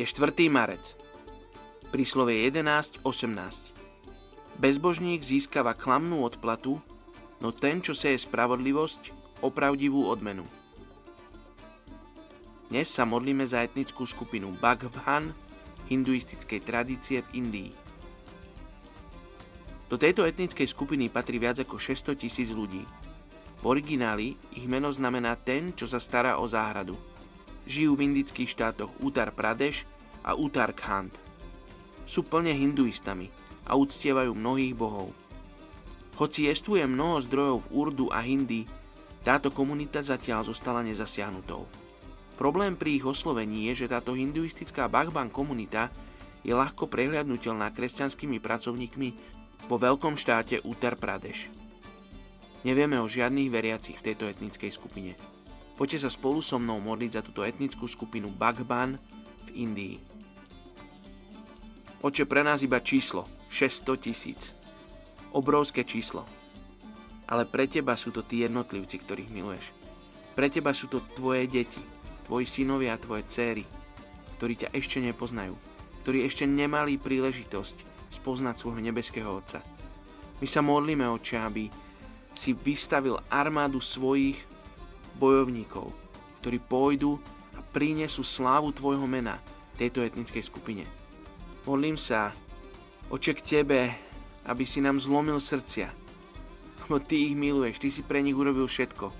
Je 4. marec. Príslove 11.18. Bezbožník získava klamnú odplatu, no ten, čo seje spravodlivosť, opravdivú odmenu. Dnes sa modlíme za etnickú skupinu Baghbhan hinduistickej tradície v Indii. Do tejto etnickej skupiny patrí viac ako 600 tisíc ľudí. V origináli ich meno znamená ten, čo sa stará o záhradu – Žijú v indických štátoch Uttar Pradesh a Uttarakhand. Sú plne hinduistami a uctievajú mnohých bohov. Hoci jestuje mnoho zdrojov v Urdu a Hindi, táto komunita zatiaľ zostala nezasiahnutou. Problém pri ich oslovení je, že táto hinduistická Bhagban komunita je ľahko prehľadnutelná kresťanskými pracovníkmi vo veľkom štáte Uttar Pradesh. Nevieme o žiadnych veriacich v tejto etnickej skupine. Poďte sa spolu so mnou modliť za túto etnickú skupinu Bagban v Indii. Oče, pre nás iba číslo 600 tisíc. Obrovské číslo. Ale pre teba sú to tí jednotlivci, ktorých miluješ. Pre teba sú to tvoje deti, tvoji synovia a tvoje céry, ktorí ťa ešte nepoznajú, ktorí ešte nemali príležitosť spoznať svojho nebeského Otca. My sa modlíme, Oče, aby si vystavil armádu svojich bojovníkov, ktorí pôjdu a prinesú slávu Tvojho mena tejto etnickej skupine. Modlím sa, oče k Tebe, aby si nám zlomil srdcia, lebo Ty ich miluješ, Ty si pre nich urobil všetko.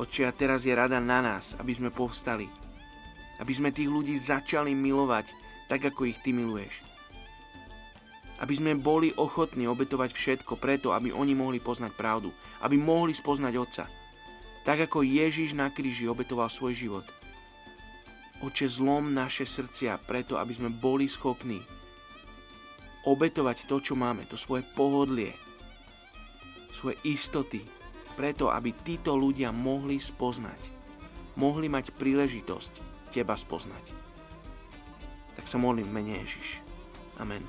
Oče, a teraz je rada na nás, aby sme povstali, aby sme tých ľudí začali milovať tak, ako ich Ty miluješ. Aby sme boli ochotní obetovať všetko preto, aby oni mohli poznať pravdu, aby mohli spoznať Otca tak ako Ježiš na kríži obetoval svoj život. Oče, zlom naše srdcia preto, aby sme boli schopní obetovať to, čo máme, to svoje pohodlie, svoje istoty, preto, aby títo ľudia mohli spoznať, mohli mať príležitosť teba spoznať. Tak sa modlím v mene Ježiš. Amen.